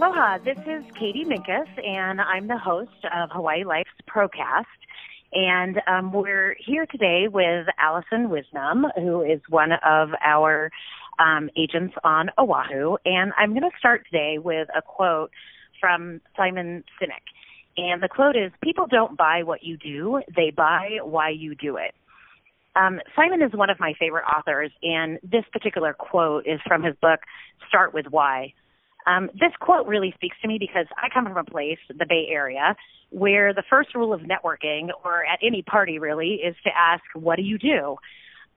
Aloha, this is Katie Minkus, and I'm the host of Hawaii Life's Procast. And um, we're here today with Alison Wisnom, who is one of our um, agents on Oahu. And I'm going to start today with a quote from Simon Sinek. And the quote is People don't buy what you do, they buy why you do it. Um, Simon is one of my favorite authors, and this particular quote is from his book, Start with Why. Um, this quote really speaks to me because I come from a place, the Bay Area, where the first rule of networking, or at any party really, is to ask, What do you do?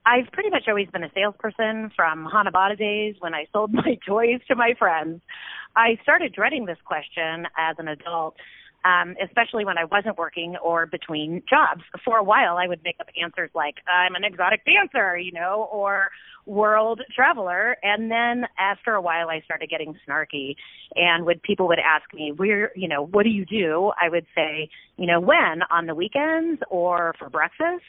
I've pretty much always been a salesperson from Hanabata days when I sold my toys to my friends. I started dreading this question as an adult, um, especially when I wasn't working or between jobs. For a while, I would make up answers like, I'm an exotic dancer, you know, or world traveler. And then after a while, I started getting snarky. And when people would ask me, where, you know, what do you do? I would say, you know, when? On the weekends or for breakfast?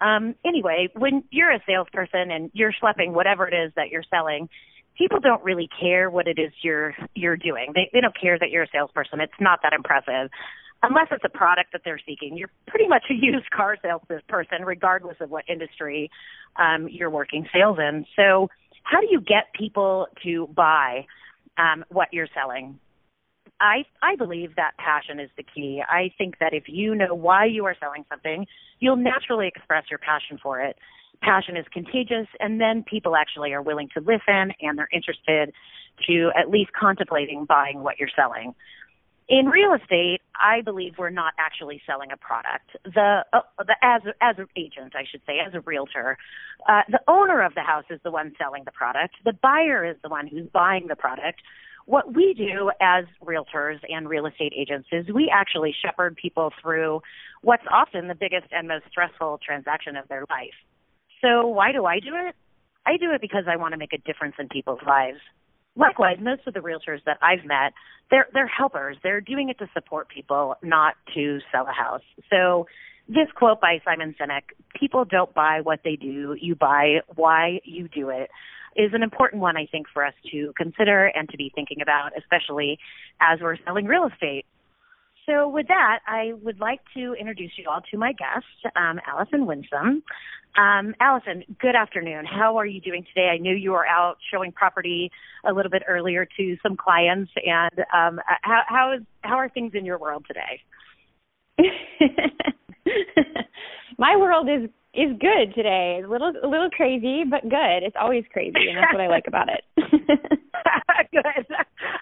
Um, anyway, when you're a salesperson and you're schlepping whatever it is that you're selling, people don't really care what it is you're you're doing. They they don't care that you're a salesperson. It's not that impressive. Unless it's a product that they're seeking, you're pretty much a used car salesperson, regardless of what industry um, you're working sales in. So, how do you get people to buy um, what you're selling? I I believe that passion is the key. I think that if you know why you are selling something, you'll naturally express your passion for it. Passion is contagious, and then people actually are willing to listen and they're interested to at least contemplating buying what you're selling. In real estate, I believe we're not actually selling a product. The, uh, the as as an agent, I should say, as a realtor, uh, the owner of the house is the one selling the product. The buyer is the one who's buying the product what we do as realtors and real estate agents is we actually shepherd people through what's often the biggest and most stressful transaction of their life. So why do I do it? I do it because I want to make a difference in people's lives. Likewise, most of the realtors that I've met, they're they're helpers. They're doing it to support people, not to sell a house. So this quote by Simon Sinek, people don't buy what they do, you buy why you do it is an important one, I think, for us to consider and to be thinking about, especially as we're selling real estate. So, with that, I would like to introduce you all to my guest, um, Alison Wisnom. Um, Alison, good afternoon. How are you doing today? I knew you were out showing property a little bit earlier to some clients, and um, how, how is how are things in your world today? my world is is good today. A little a little crazy, but good. It's always crazy, and that's what I like about it. good.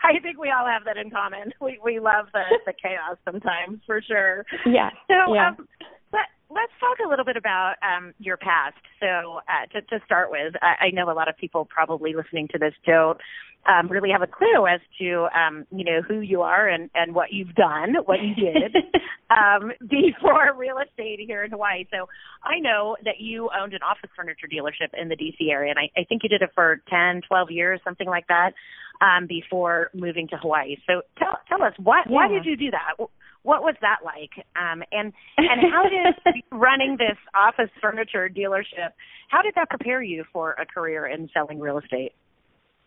I think we all have that in common. We we love the the chaos sometimes, for sure. Yeah. So yeah. um let, let's talk a little bit about um, your past. So, uh, to, to start with, I, I know a lot of people probably listening to this don't um, really have a clue as to um, you know who you are and and what you've done, what you did um, before real estate here in Hawaii. So I know that you owned an office furniture dealership in the DC area, and I, I think you did it for ten, twelve years, something like that, um, before moving to Hawaii. So tell tell us why yeah. why did you do that? What was that like? Um, and and how did running this office furniture dealership? How did that prepare you for a career in selling real estate?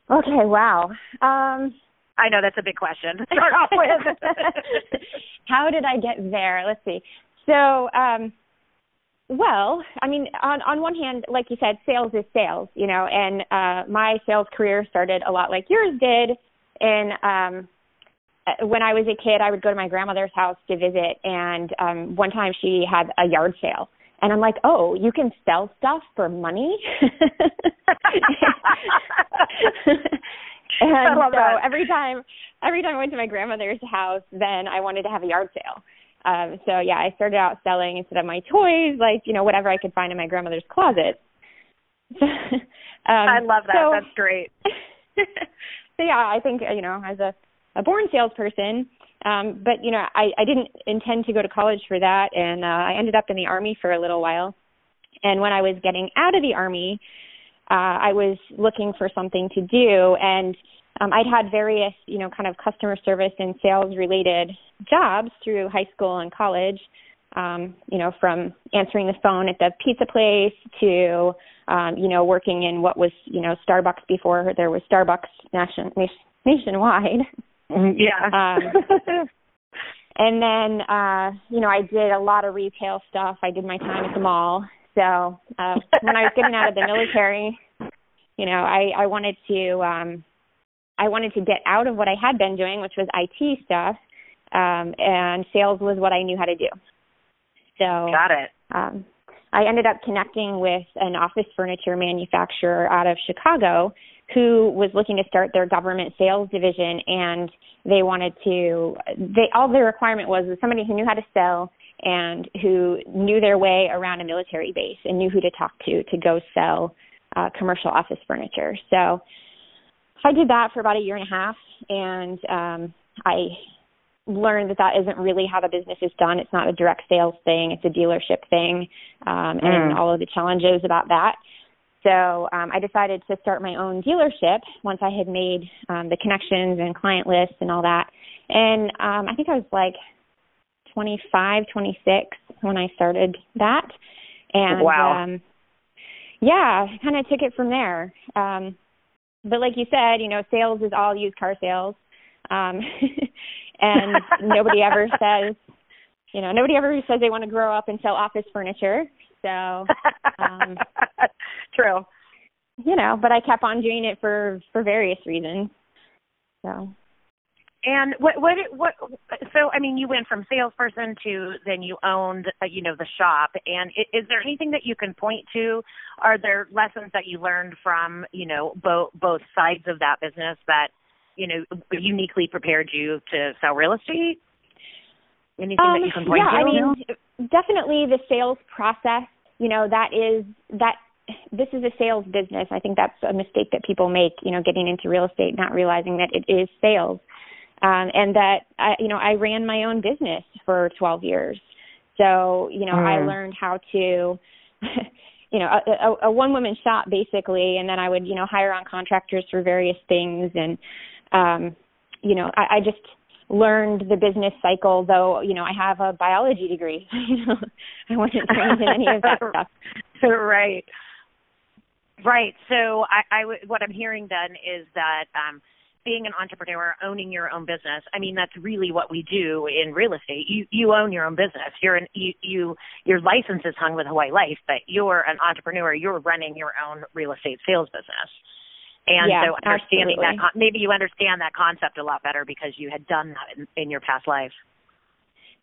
Okay, wow. Um I know that's a big question to start off with. How did I get there? Let's see. So, um well, I mean, on on one hand, like you said, sales is sales, you know, and uh my sales career started a lot like yours did in um when I was a kid, I would go to my grandmother's house to visit and um one time she had a yard sale and I'm like, oh, you can sell stuff for money. and so that. every time, every time I went to my grandmother's house, then I wanted to have a yard sale. Um, so yeah, I started out selling instead of my toys, like you know whatever I could find in my grandmother's closet. um, I love that. So, That's great. so yeah, I think you know as a a born salesperson, um, but you know, I, I didn't intend to go to college for that, and uh, I ended up in the army for a little while. And when I was getting out of the army, uh, I was looking for something to do, and um, I'd had various, you know, kind of customer service and sales related jobs through high school and college. Um, you know, from answering the phone at the pizza place to, um, you know, working in what was, you know, Starbucks before there was Starbucks nation, nationwide. Mm, yeah. um, and then, uh, you know, I did a lot of retail stuff. I did my time at the mall. So uh, when I was getting out of the military, you know, I, I wanted to um, I wanted to get out of what I had been doing, which was IT stuff, um, and sales was what I knew how to do. So got it. Um, I ended up connecting with an office furniture manufacturer out of Chicago who was looking to start their government sales division and they wanted to they all their requirement was was somebody who knew how to sell and who knew their way around a military base and knew who to talk to to go sell uh, commercial office furniture. So I did that for about a year and a half and um I learned that that isn't really how the business is done. It's not a direct sales thing; it's a dealership thing, um, mm. and all of the challenges about that. So um, I decided to start my own dealership once I had made um, the connections and client lists and all that. And um, I think I was like 25, 26 when I started that. And wow. um, yeah, kind of took it from there. Um, but like you said, you know, sales is all used car sales. Um, and nobody ever says, you know, nobody ever says they want to grow up and sell office furniture. So, um, true. You know, but I kept on doing it for for various reasons. So. And what what what so I mean you went from salesperson to then you owned uh, you know the shop and is, is there anything that you can point to are there lessons that you learned from you know both both sides of that business that you know, uniquely prepared you to sell real estate? Anything um, that you can point yeah, to? I mean, definitely the sales process. You know, that is that this is a sales business. I think that's a mistake that people make. You know, getting into real estate, not realizing that it is sales, um, and that I, you know, I ran my own business for 12 years. So, you know, mm. I learned how to. you know a, a, a one woman shop basically and then i would you know hire on contractors for various things and um, you know, I, I just learned the business cycle, though, you know, I have a biology degree. you know, I wasn't trained in any of that stuff. right. Right. So I, I what I'm hearing then is that um, being an entrepreneur, owning your own business. I mean, that's really what we do in real estate. You you own your own business. You're an you, you your license is hung with Hawaii Life, but you're an entrepreneur. You're running your own real estate sales business. And yeah, so understanding absolutely. that, maybe you understand that concept a lot better because you had done that in, in your past life.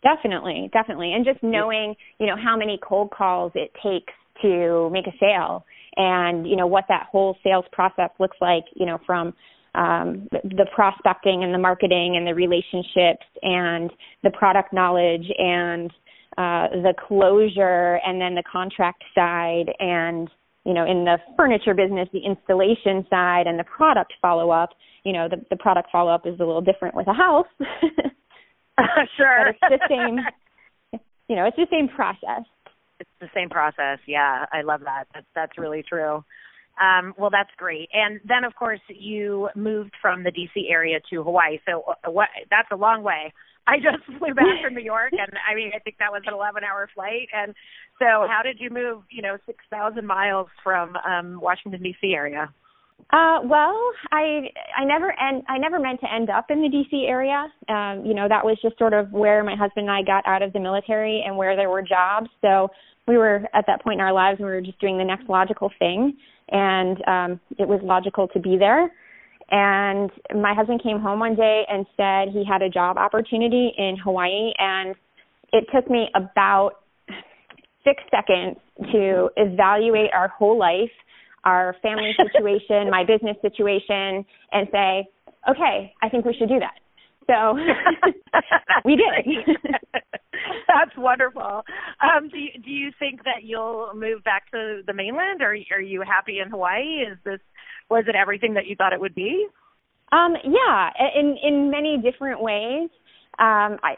Definitely, definitely. And just mm-hmm. knowing, you know, how many cold calls it takes to make a sale and, you know, what that whole sales process looks like, you know, from um, the prospecting and the marketing and the relationships and the product knowledge and uh, the closure and then the contract side and you know, in the furniture business, the installation side and the product follow up, you know, the, the product follow up is a little different with a house. sure. but it's the same, you know, it's the same process. It's the same process. Yeah, I love that. That's that's really true. Um, well, that's great. And then, of course, you moved from the DC area to Hawaii. So, uh, what? That's a long way. I just flew back from New York, and I mean, I think that was an 11-hour flight. And so, how did you move? You know, 6,000 miles from um, Washington D.C. area. Uh, well, I I never end I never meant to end up in the DC area. Um, you know, that was just sort of where my husband and I got out of the military and where there were jobs. So we were at that point in our lives and we were just doing the next logical thing and um it was logical to be there and my husband came home one day and said he had a job opportunity in Hawaii and it took me about 6 seconds to evaluate our whole life, our family situation, my business situation and say, "Okay, I think we should do that." So we did. That's wonderful. Um, do you, do you think that you'll move back to the mainland, or are you happy in Hawaii? Is this was it everything that you thought it would be? Um, yeah, in in many different ways. Um, I,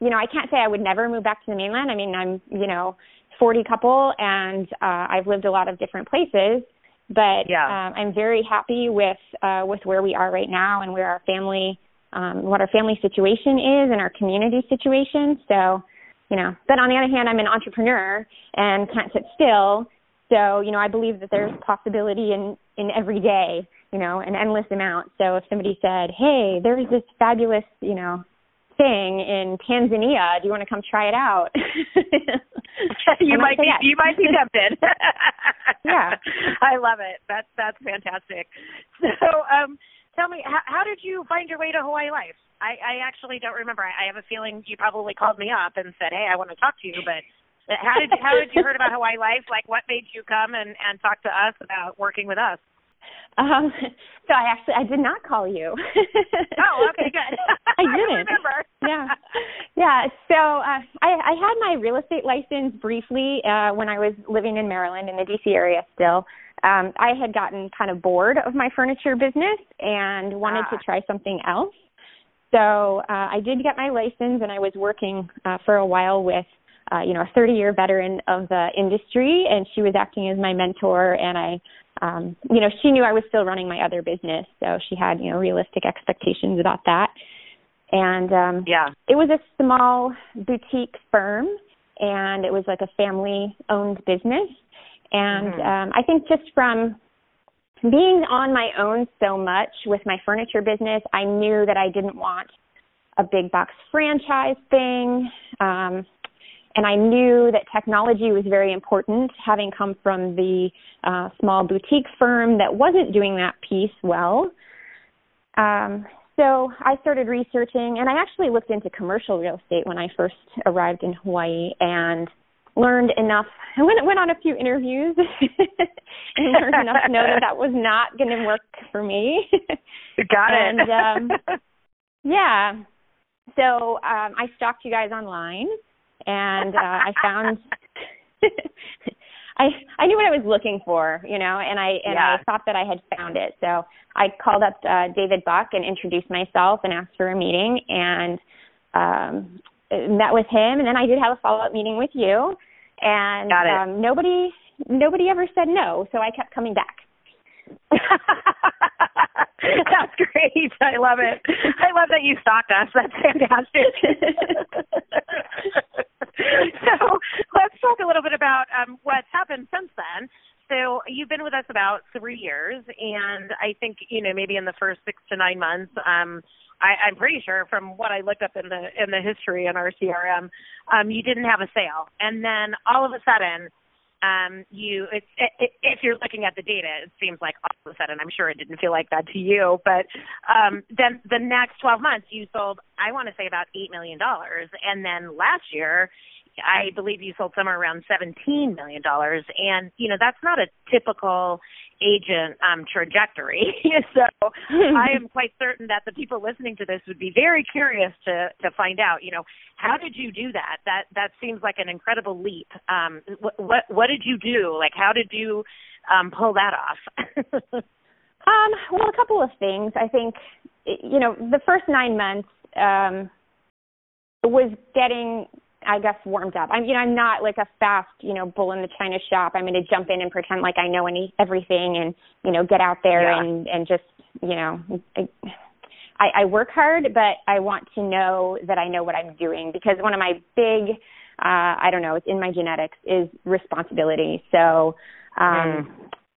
you know, I can't say I would never move back to the mainland. I mean, I'm you know, 40 couple, and uh, I've lived a lot of different places. But yeah. um, I'm very happy with uh, with where we are right now and where our family, um, what our family situation is and our community situation. So, you know, but on the other hand, I'm an entrepreneur and can't sit still So, you know, I believe that there's possibility in in every day, you know, an endless amount. So if somebody said, "Hey, there's this fabulous, you know, thing in Tanzania. Do you want to come try it out?" you might be yes. you might be tempted. yeah. I love it. That's that's fantastic. So, um tell me how, how did you find your way to Hawaii Life? I, I actually don't remember. I, I have a feeling you probably called me up and said, "Hey, I want to talk to you," but how did how did you heard about Hawaii Life? Like, what made you come and and talk to us about working with us? Um, so I actually I did not call you. oh, okay, good. I didn't. Remember. yeah, yeah. So uh, I I had my real estate license briefly uh, when I was living in Maryland in the D.C. area still. Um, I had gotten kind of bored of my furniture business and wanted ah. to try something else. So uh, I did get my license, and I was working uh, for a while with uh, you know, a 30 year veteran of the industry, and she was acting as my mentor. And I, um, you know, she knew I was still running my other business, so she had, you know, realistic expectations about that. And um, yeah, it was a small boutique firm, and it was like a family owned business. And mm-hmm. um, I think just from being on my own so much with my furniture business, I knew that I didn't want a big box franchise thing. Um, and I knew that technology was very important, having come from the uh, small boutique firm that wasn't doing that piece well. Um, so I started researching, and I actually looked into commercial real estate when I first arrived in Hawaii, and learned enough. I went went on a few interviews and learned enough to know that that was not going to work for me. Got it. And um, yeah, so um, I stalked you guys online and uh, I found I I knew what I was looking for, you know, and I and yeah. I thought that I had found it. So I called up uh, David Buck and introduced myself and asked for a meeting and um met with him and then I did have a follow up meeting with you and um nobody nobody ever said no, so I kept coming back. That's great. I love it. I love that you stalked us. That's fantastic. so let's talk a little bit about um, what's happened since then. So you've been with us about three years, and I think you know maybe in the first six to nine months, um, I, I'm pretty sure from what I looked up in the in the history in our CRM, um, you didn't have a sale, and then all of a sudden um, you it's it, if you're looking at the data, it seems like all of a sudden, I'm sure it didn't feel like that to you, but um, then the next 12 months you sold, I want to say about eight million dollars, and then last year. I believe you sold somewhere around $17 million. And, you know, that's not a typical agent um, trajectory. so I am quite certain that the people listening to this would be very curious to to find out. You know, how did you do that? That that seems like an incredible leap. Um, what what, what did you do? Like, how did you um, pull that off? um, well, a couple of things. I think, you know, the first nine months um, was getting I guess warmed up. I'm you know I'm not like a fast you know bull in the china shop. I'm going to jump in and pretend like I know any everything and you know get out there yeah. and and just you know I, I work hard, but I want to know that I know what I'm doing because one of my big uh I don't know it's in my genetics is responsibility. So um mm.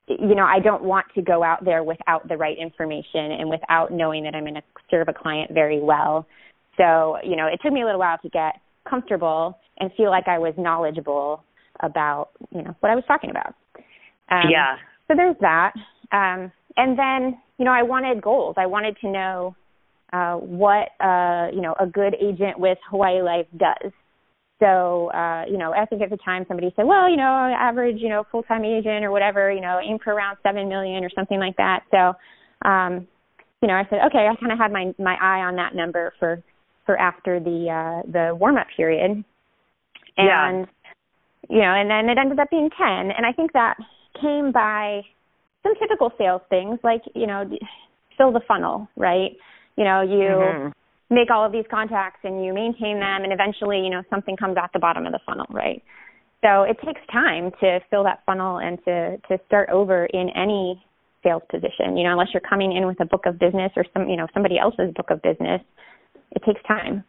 you know I don't want to go out there without the right information and without knowing that I'm going to serve a client very well. So you know it took me a little while to get comfortable and feel like I was knowledgeable about, you know, what I was talking about. Um, yeah. So there's that. Um, and then, you know, I wanted goals. I wanted to know uh, what, uh, you know, a good agent with Hawaii Life does. So, uh, you know, I think at the time somebody said, well, you know, average, you know, full-time agent or whatever, you know, aim for around 7 million or something like that. So, um, you know, I said, okay, I kind of had my, my eye on that number for, for after the uh, the warm up period, and yeah. you know, and then it ended up being ten, and I think that came by some typical sales things like you know fill the funnel, right? You know, you mm-hmm. make all of these contacts and you maintain them, and eventually, you know, something comes out the bottom of the funnel, right? So it takes time to fill that funnel and to to start over in any sales position. You know, unless you're coming in with a book of business or some you know somebody else's book of business, it takes time.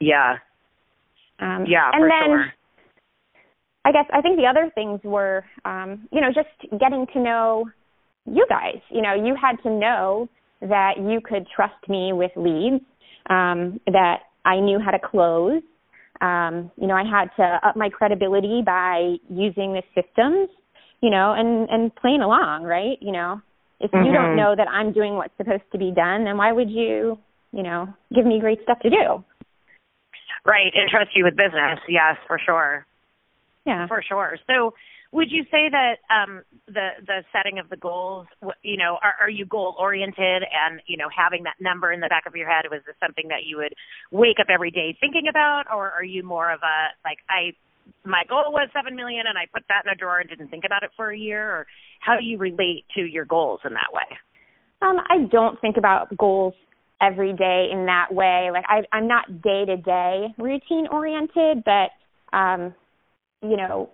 Yeah. Um, yeah, and for then, sure. I guess I think the other things were, um, you know, just getting to know you guys. You know, you had to know that you could trust me with leads, um, that I knew how to close. Um, you know, I had to up my credibility by using the systems, you know, and and playing along, right? You know, if mm-hmm. you don't mm-hmm. know that I'm doing what's supposed to be done, then why would you, you know, give me great stuff to do? Right, and trust you with business. Yes, for sure. Yeah, for sure. So, would you say that um, the the setting of the goals, you know, are, are you goal oriented, and you know, having that number in the back of your head was this something that you would wake up every day thinking about, or are you more of a like I my goal was seven million and I put that in a drawer and didn't think about it for a year, or how do you relate to your goals in that way? Um, I don't think about goals every day in that way. Like I, I'm not day to day routine oriented, but um, you know,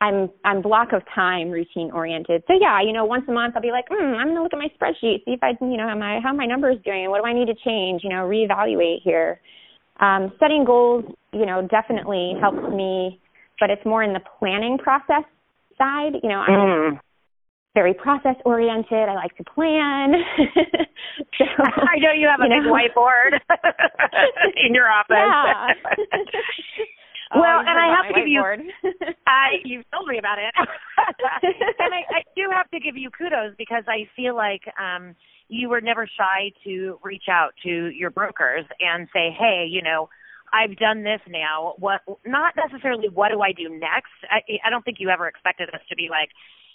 I'm I'm block of time routine oriented. So yeah, you know, once a month I'll be like, mm, I'm gonna look at my spreadsheet, see if I, you know, am I how my numbers doing? What do I need to change? You know, reevaluate here. Um, setting goals, you know, definitely helps me, but it's more in the planning process side. You know, I'm mm. Very process oriented. I like to plan. so, I know you have a you big know. whiteboard in your office. Yeah. well, and I have to give you, I you've told me about it, and I, I do have to give you kudos because I feel like um you were never shy to reach out to your brokers and say, hey, you know, I've done this now. What? Not necessarily what do I do next. I, I don't think you ever expected us to be like,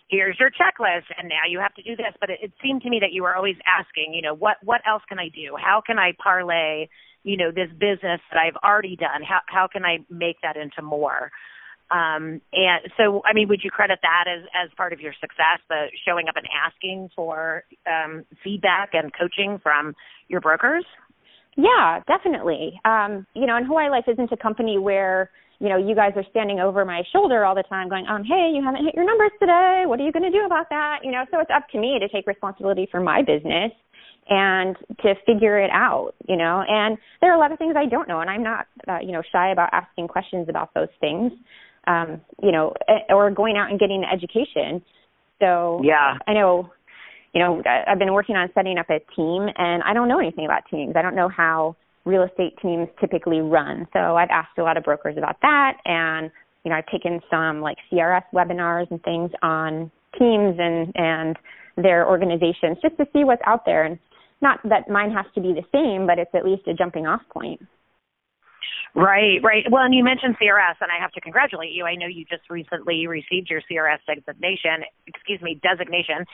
here's your checklist, and now you have to do this. But it, it seemed to me that you were always asking, you know, what what else can I do? How can I parlay, you know, this business that I've already done? How how can I make that into more? Um, and so, I mean, would you credit that as, as part of your success, the showing up and asking for um, feedback and coaching from your brokers? Yeah, definitely. Um, you know, and Hawaii Life isn't a company where, you know, you guys are standing over my shoulder all the time going, um, hey, you haven't hit your numbers today. What are you going to do about that? You know, so it's up to me to take responsibility for my business and to figure it out, you know. And there are a lot of things I don't know, and I'm not, uh, you know, shy about asking questions about those things um, you know, eh, or going out and getting an education. So yeah, I know, you know, I've been working on setting up a team, and I don't know anything about teams. I don't know how real estate teams typically run. So I've asked a lot of brokers about that, and you know, I've taken some like CRS webinars and things on teams and and their organizations just to see what's out there. And not that mine has to be the same, but it's at least a jumping off point. Right, right. Well, and you mentioned CRS, and I have to congratulate you. I know you just recently received your CRS designation, excuse me, designation,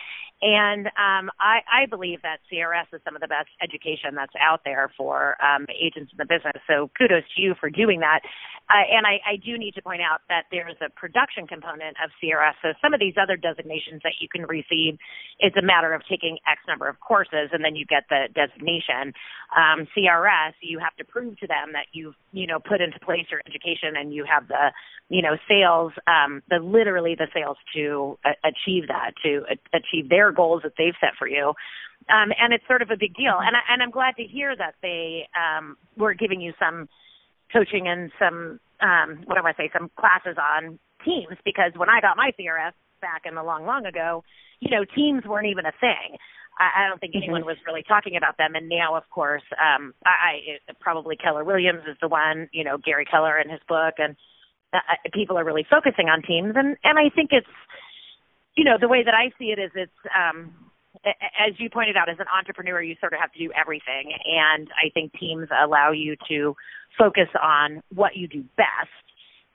and um, I, I believe that CRS is some of the best education that's out there for um, agents in the business. So kudos to you for doing that. Uh, and I, I do need to point out that there's a production component of CRS. So some of these other designations that you can receive, it's a matter of taking X number of courses and then you get the designation. Um, CRS, you have to prove to them that you've, you know, put into place your education and you have the, you know, sales, um, the literally the sales to uh, achieve that, to uh, achieve their goals that they've set for you. Um, and it's sort of a big deal. And, I, and I'm glad to hear that they um, were giving you some coaching and some um what do I say, some classes on teams because when I got my CRS back in the long, long ago, you know, teams weren't even a thing. I, I don't think anyone mm-hmm. was really talking about them. And now, of course, um, I, I probably Keller Williams is the one, you know, Gary Keller in his book, and uh, people are really focusing on teams. And and I think it's, you know, the way that I see it is it's um, as you pointed out, as an entrepreneur, you sort of have to do everything. And I think teams allow you to focus on what you do best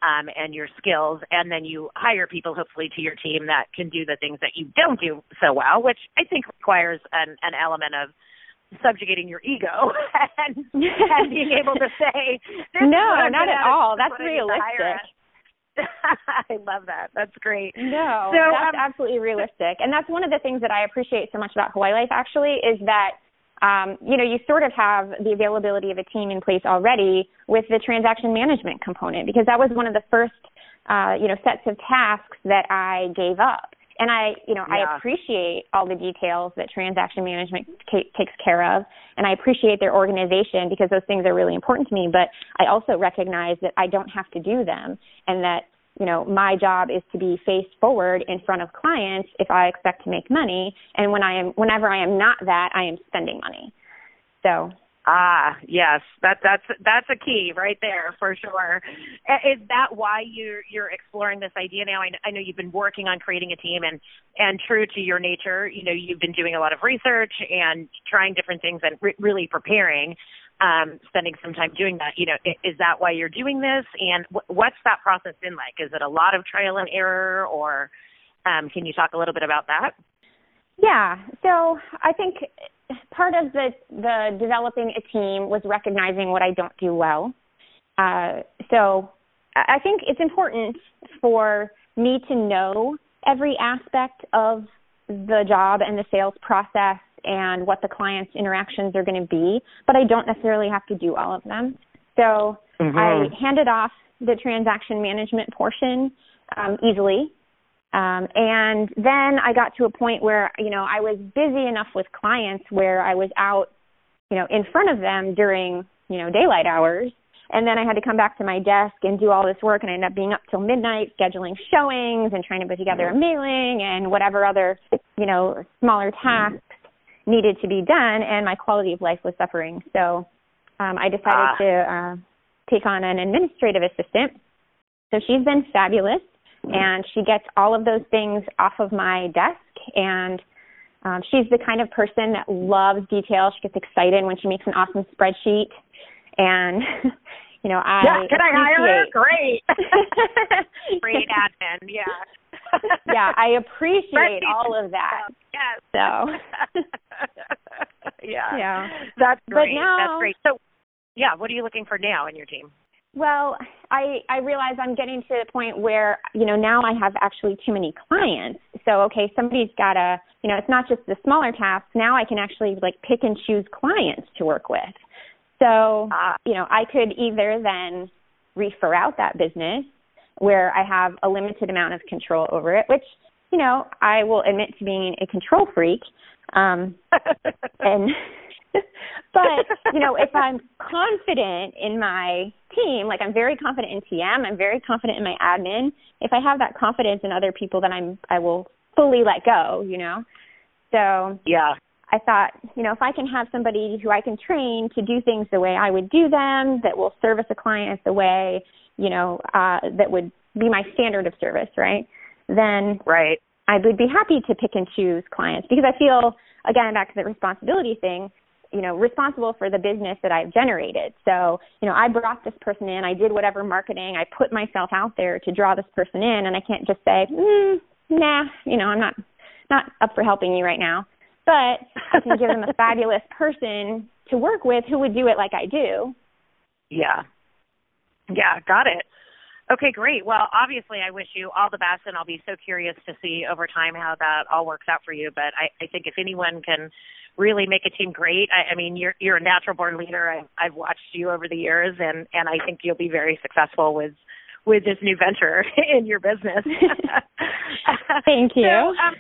um, and your skills, and then you hire people, hopefully, to your team that can do the things that you don't do so well, which I think requires an, an element of subjugating your ego and, and being able to say, "No, not at all. That's realistic." I love that. That's great. No, so, that's um, absolutely realistic. And that's one of the things that I appreciate so much about Hawaii Life actually is that um, you know, you sort of have the availability of a team in place already with the transaction management component because that was one of the first, uh, you know, sets of tasks that I gave up. And I, you know, yeah. I appreciate all the details that transaction management ca- takes care of, and I appreciate their organization because those things are really important to me. But I also recognize that I don't have to do them, and that you know my job is to be face forward in front of clients if I expect to make money, and when I am, whenever I am not that, I am spending money. So Ah, yes, that that's that's a key right there for sure. Is that why you're you're exploring this idea now? I, I know you've been working on creating a team, and and true to your nature, you know, you've been doing a lot of research and trying different things and re- really preparing, um, spending some time doing that. You know, is that why you're doing this? And w- what's that process been like? Is it a lot of trial and error, or um, can you talk a little bit about that? Yeah. So I think part of the the developing a team was recognizing what I don't do well. Uh, so I think it's important for me to know every aspect of the job and the sales process and what the client's interactions are going to be, but I don't necessarily have to do all of them. So mm-hmm. I handed off the transaction management portion um, easily um, and then I got to a point where, you know, I was busy enough with clients where I was out, you know, in front of them during, you know, daylight hours. And then I had to come back to my desk and do all this work and I ended up being up till midnight scheduling showings and trying to put together a mailing and whatever other, you know, smaller tasks needed to be done and my quality of life was suffering. So um, I decided ah. to uh, take on an administrative assistant. So she's been fabulous and she gets all of those things off of my desk and um, she's the kind of person that loves detail. She gets excited when she makes an awesome spreadsheet, and you know, I yeah, can I hire her? Great, great admin. Yeah, yeah, I appreciate all of that. Yes. So, yeah, yeah, that's great. Now, that's great. So, yeah, what are you looking for now in your team? Well, I I realize I'm getting to the point where you know now I have actually too many clients. So okay, somebody's got to you know it's not just the smaller tasks. Now I can actually like pick and choose clients to work with. So ah. you know I could either then refer out that business where I have a limited amount of control over it, which you know I will admit to being a control freak. Um, and but you know, if I'm confident in my team, like I'm very confident in TM, I'm very confident in my admin. If I have that confidence in other people, then I'm I will fully let go. You know, so yeah. I thought, you know, if I can have somebody who I can train to do things the way I would do them, that will service a client the way, you know, uh, that would be my standard of service, right? Then right. I would be happy to pick and choose clients because I feel, again, back to the responsibility thing, you know responsible for the business that I've generated. So you know I brought this person in, I did whatever marketing, I put myself out there to draw this person in, and I can't just say, mm, nah, you know I'm not not up for helping you right now. But I can give them a fabulous person to work with who would do it like I do. Yeah. Yeah, got it. Okay, great. Well, obviously, I wish you all the best, and I'll be so curious to see over time how that all works out for you. But I, I think if anyone can really make a team great. I, I mean, you're you're a natural born leader. I, I've watched you over the years, and and I think you'll be very successful with with this new venture in your business. Thank you. So, um,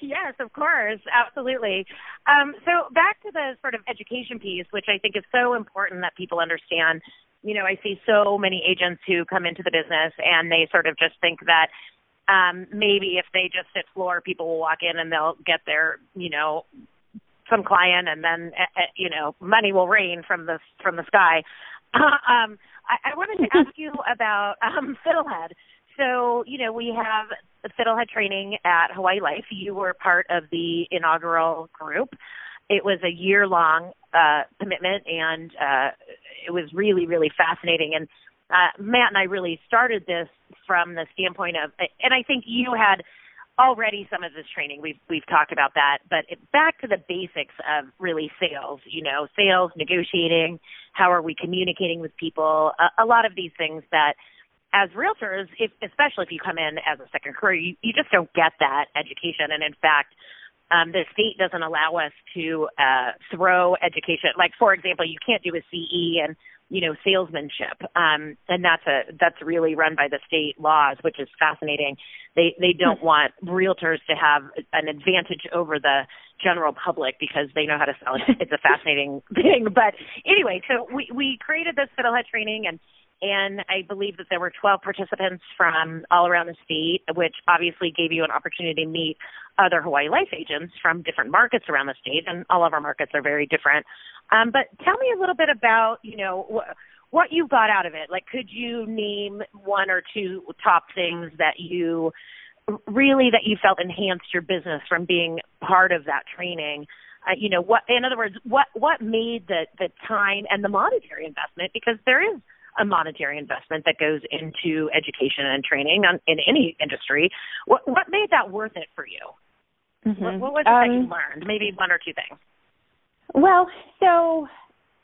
yes, of course, absolutely. Um, so back to the sort of education piece, which I think is so important that people understand. You know, I see so many agents who come into the business and they sort of just think that um, maybe if they just sit floor, people will walk in and they'll get their, you know, some client and then uh, you know money will rain from the from the sky. Um I, I wanted to ask you about um fiddlehead. So you know we have the fiddlehead training at hawaii life. You were part of the inaugural group. It was a year long uh commitment and uh it was really really fascinating. And uh matt and i really started this from the standpoint of and i think you had already some of this training we've we've talked about that but it, back to the basics of really sales you know sales negotiating how are we communicating with people a, a lot of these things that as realtors if especially if you come in as a second career you, you just don't get that education. And in fact um, the state doesn't allow us to uh, throw education. Like for example you can't do a ce and you know salesmanship. Um and that's a that's really run by the state laws which is fascinating. They they don't hmm. want realtors to have an advantage over the general public because they know how to sell it. It's a fascinating thing. But anyway so we we created this fiddlehead training and and I believe that there were 12 participants from all around the state, which obviously gave you an opportunity to meet other Hawaii Life agents from different markets around the state, and all of our markets are very different. Um, but tell me a little bit about, you know, wh- what you got out of it. Like, could you name one or two top things that you really that you felt enhanced your business from being part of that training? Uh, you know, what in other words, what what made the the time and the monetary investment because there is a monetary investment that goes into education and training on, in any industry. What what made that worth it for you? Mm-hmm. What, what was it um, that you um, learned? Maybe one or two things. Well, so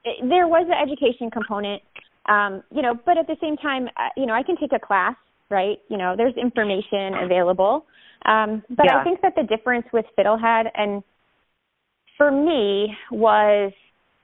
it, there was an education component, um, you know, but at the same time, uh, you know, I can take a class, right? You know, there's information available. Um, but yeah. I think that the difference with Fiddlehead and for me was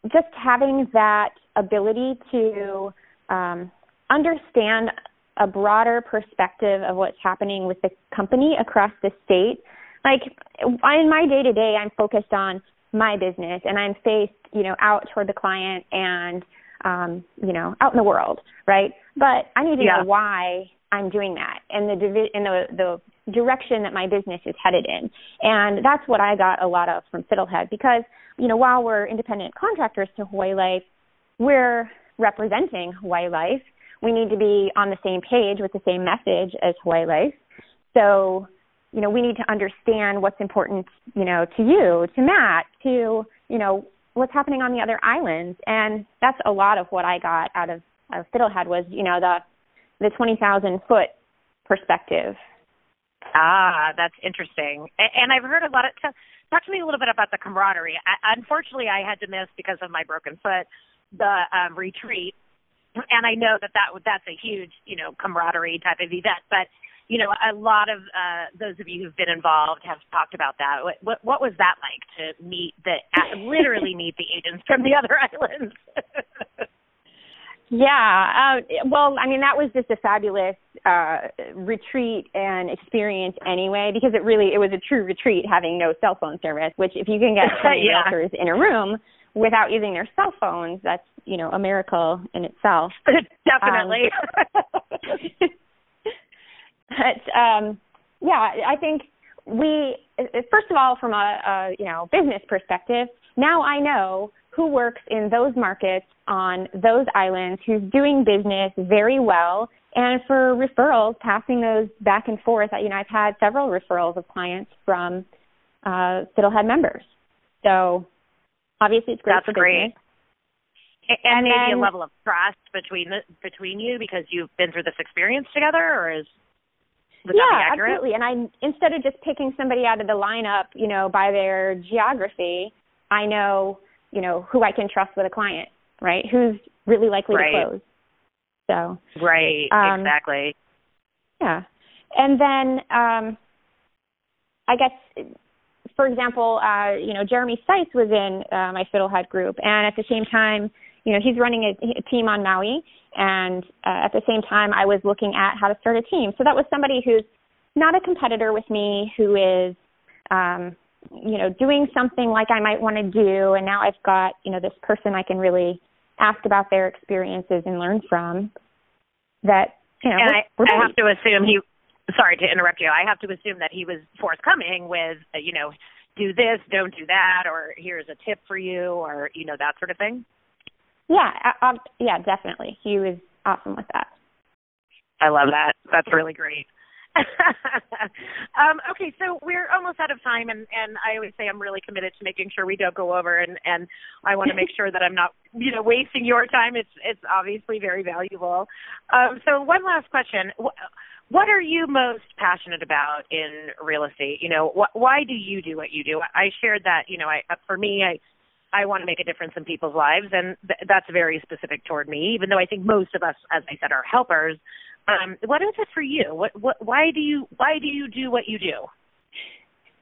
just having that ability to um, understand a broader perspective of what's happening with the company across the state. Like in my day to day, I'm focused on my business and I'm faced, you know, out toward the client and, um, you know, out in the world, right? But I need to yeah. know why I'm doing that and the divi- and the the direction that my business is headed in. And that's what I got a lot of from Fiddlehead because, you know, while we're independent contractors to Hawaii Life, we're representing Hawaii Life, we need to be on the same page with the same message as Hawaii Life. So, you know, we need to understand what's important, you know, to you, to Matt, to, you know, what's happening on the other islands. And that's a lot of what I got out of, of Fiddlehead was, you know, the the 20,000 foot perspective. Ah, that's interesting. And I've heard a lot of talk to me a little bit about the camaraderie. I, unfortunately, I had to miss because of my broken foot the um, retreat, and I know that that that's a huge you know camaraderie type of event. But you know, a lot of uh, those of you who've been involved have talked about that. What what, what was that like to meet the literally meet the agents from the other islands? Yeah, uh, well, I mean, that was just a fabulous uh, retreat and experience anyway, because it really it was a true retreat, having no cell phone service. Which, if you can get 20 yeah. realtors in a room, without using their cell phones, that's you know a miracle in itself. Definitely. Um, but um, yeah, I think we first of all, from a, a you know business perspective, now I know who works in those markets on those islands, who's doing business very well, and for referrals, passing those back and forth. You know, I've had several referrals of clients from uh, Fiddlehead members. So obviously it's great That's great. And, and maybe then, a level of trust between the between you because you've been through this experience together, or is yeah, absolutely. And I instead of just picking somebody out of the lineup, you know, by their geography, I know, you know, who I can trust with a client, right? Who's really likely right. to close. So right, um, exactly. Yeah, and then um, I guess for example, uh, you know, Jeremy Seitz was in uh, my Fiddlehead group, and at the same time, you know, he's running a, a team on Maui, and uh, at the same time, I was looking at how to start a team. So that was somebody who's not a competitor with me, who is, um, you know, doing something like I might want to do, and now I've got, you know, this person I can really ask about their experiences and learn from. That you know, and I, I have to assume he sorry to interrupt you. I have to assume that he was forthcoming with, uh, you know, do this, don't do that, or here's a tip for you, or you know that sort of thing. Yeah, uh, yeah, definitely. He was awesome with that. I love that. That's really great. um, okay, so we're almost out of time, and and I always say I'm really committed to making sure we don't go over, and and I want to make sure that I'm not you know wasting your time. It's it's obviously very valuable. Um, so one last question what are you most passionate about in real estate? You know, wh- why do you do what you do? I shared that, you know, I uh, for me, I I want to make a difference in people's lives, and th- that's very specific toward me. Even though I think most of us, as I said, are helpers. Um, what is it for you? What what why do you why do you do what you do?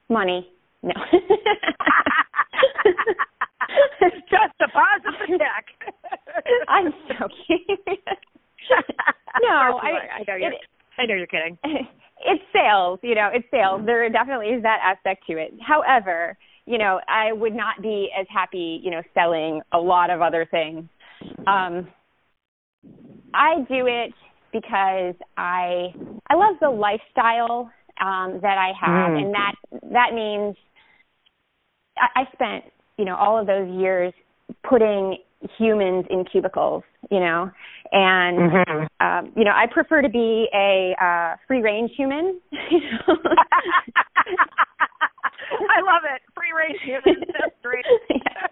Money. No. It's just a positive check. I'm so kidding. no, I, I know you're. It, I know you're kidding. It's sales, you know, it's sales. There definitely is that aspect to it. However, you know, I would not be as happy, you know, selling a lot of other things. Um, I do it because I I love the lifestyle um, that I have, mm. and that that means I, I spent you know all of those years putting humans in cubicles, you know, and mm-hmm. um, you know I prefer to be a uh, free range human. I love it, free range human. That's great. yeah.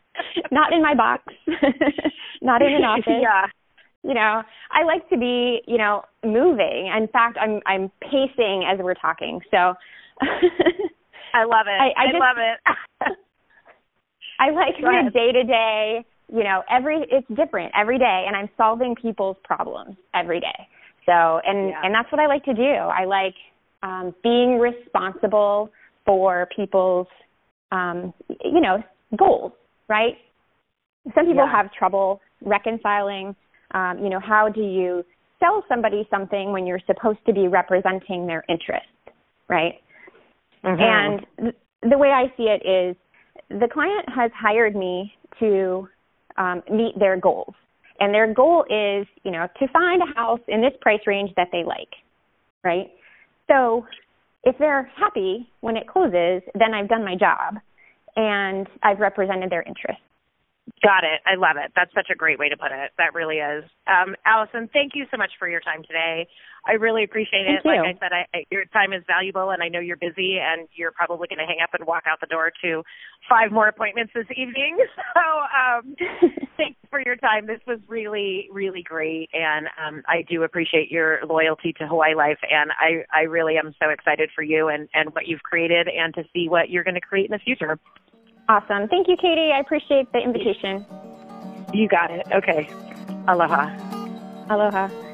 Not in my box, not in an office. Yeah you know i like to be you know moving in fact i'm i'm pacing as we're talking so i love it i, I, I just, love it i like the day to day you know every it's different every day and i'm solving people's problems every day so and yeah. and that's what i like to do i like um being responsible for people's um you know goals right some people yeah. have trouble reconciling um, you know, how do you sell somebody something when you're supposed to be representing their interest, right? Mm-hmm. And th- the way I see it is the client has hired me to um, meet their goals. And their goal is, you know, to find a house in this price range that they like, right? So if they're happy when it closes, then I've done my job and I've represented their interest. Got it. I love it. That's such a great way to put it. That really is. Um, Alison, thank you so much for your time today. I really appreciate it. Like. I said, I, I, your time is valuable, and I know you're busy, and you're probably going to hang up and walk out the door to five more appointments this evening. So, um, thanks for your time. This was really, really great, and um, I do appreciate your loyalty to Hawaii Life, and I, I really am so excited for you and, and what you've created, and to see what you're going to create in the future. Awesome. Thank you, Katie. I appreciate the invitation. You got it. Okay. Aloha. Aloha.